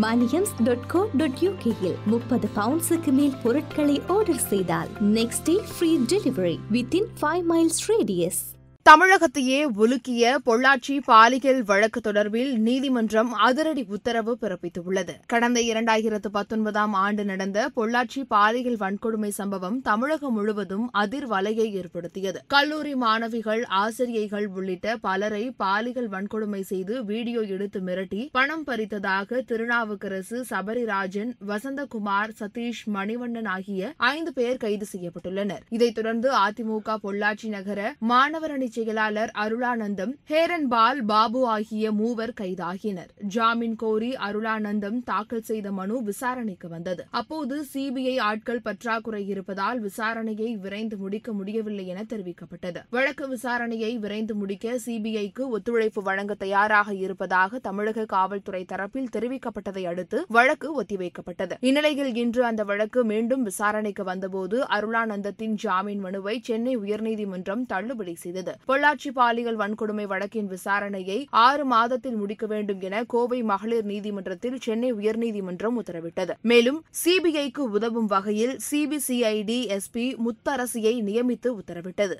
Maniam's dot co dot யூகேயில் முப்பது பவுண்ட்ஸுக்கு மேல் பொருட்களை ஆர்டர் செய்தால் next day free delivery within five miles radius தமிழகத்தையே ஒலுக்கிய பொள்ளாச்சி பாலியல் வழக்கு தொடர்பில் நீதிமன்றம் அதிரடி உத்தரவு பிறப்பித்துள்ளது. கடந்த இரண்டாயிரத்து பத்தொன்பதாம் ஆண்டு நடந்த பொள்ளாச்சி பாலியல் வன்கொடுமை சம்பவம் தமிழகம் முழுவதும் அதிர்வலையை ஏற்படுத்தியது. கல்லூரி மாணவிகள் ஆசிரியைகள் உள்ளிட்ட பலரை பாலியல் வன்கொடுமை செய்து வீடியோ எடுத்து மிரட்டி பணம் பறித்ததாக திருநாவுக்கரசு சபரிராஜன் வசந்தகுமார் சதீஷ் மணிவண்ணன் ஆகிய ஐந்து பேர் கைது செய்யப்பட்டுள்ளனர். இதைத் தொடர்ந்து அதிமுக பொள்ளாச்சி நகர மாணவரணி செயலாளர் அருளானந்தம் ஹேரன்பால் பாபு ஆகிய மூவர் கைதாகினர். ஜாமீன் கோரி அருளானந்தம் தாக்கல் செய்த மனு விசாரணைக்கு வந்தது. அப்போது சிபிஐ ஆட்கள் பற்றாக்குறை இருப்பதால் விசாரணையை விரைந்து முடிக்க முடியவில்லை என தெரிவிக்கப்பட்டது. வழக்கு விசாரணையை விரைந்து முடிக்க சிபிஐக்கு ஒத்துழைப்பு வழங்க தயாராக இருப்பதாக தமிழக காவல்துறை தரப்பில் தெரிவிக்கப்பட்டதை அடுத்து வழக்கு ஒத்திவைக்கப்பட்டது. இந்நிலையில் இன்று அந்த வழக்கு மீண்டும் விசாரணைக்கு வந்தபோது அருளானந்தத்தின் ஜாமீன் மனுவை சென்னை உயர்நீதிமன்றம் தள்ளுபடி செய்தது. பொள்ளாச்சி பாலியல் வன்கொடுமை வழக்கின் விசாரணையை ஆறு மாதத்தில் முடிக்க வேண்டும் என கோவை மகளிர் நீதிமன்றத்தில் சென்னை உயர்நீதிமன்றம் உத்தரவிட்டது. மேலும் சிபிஐக்கு உதவும் வகையில் சிபிசிஐடி எஸ்பி முத்தரசியை நியமித்து உத்தரவிட்டது.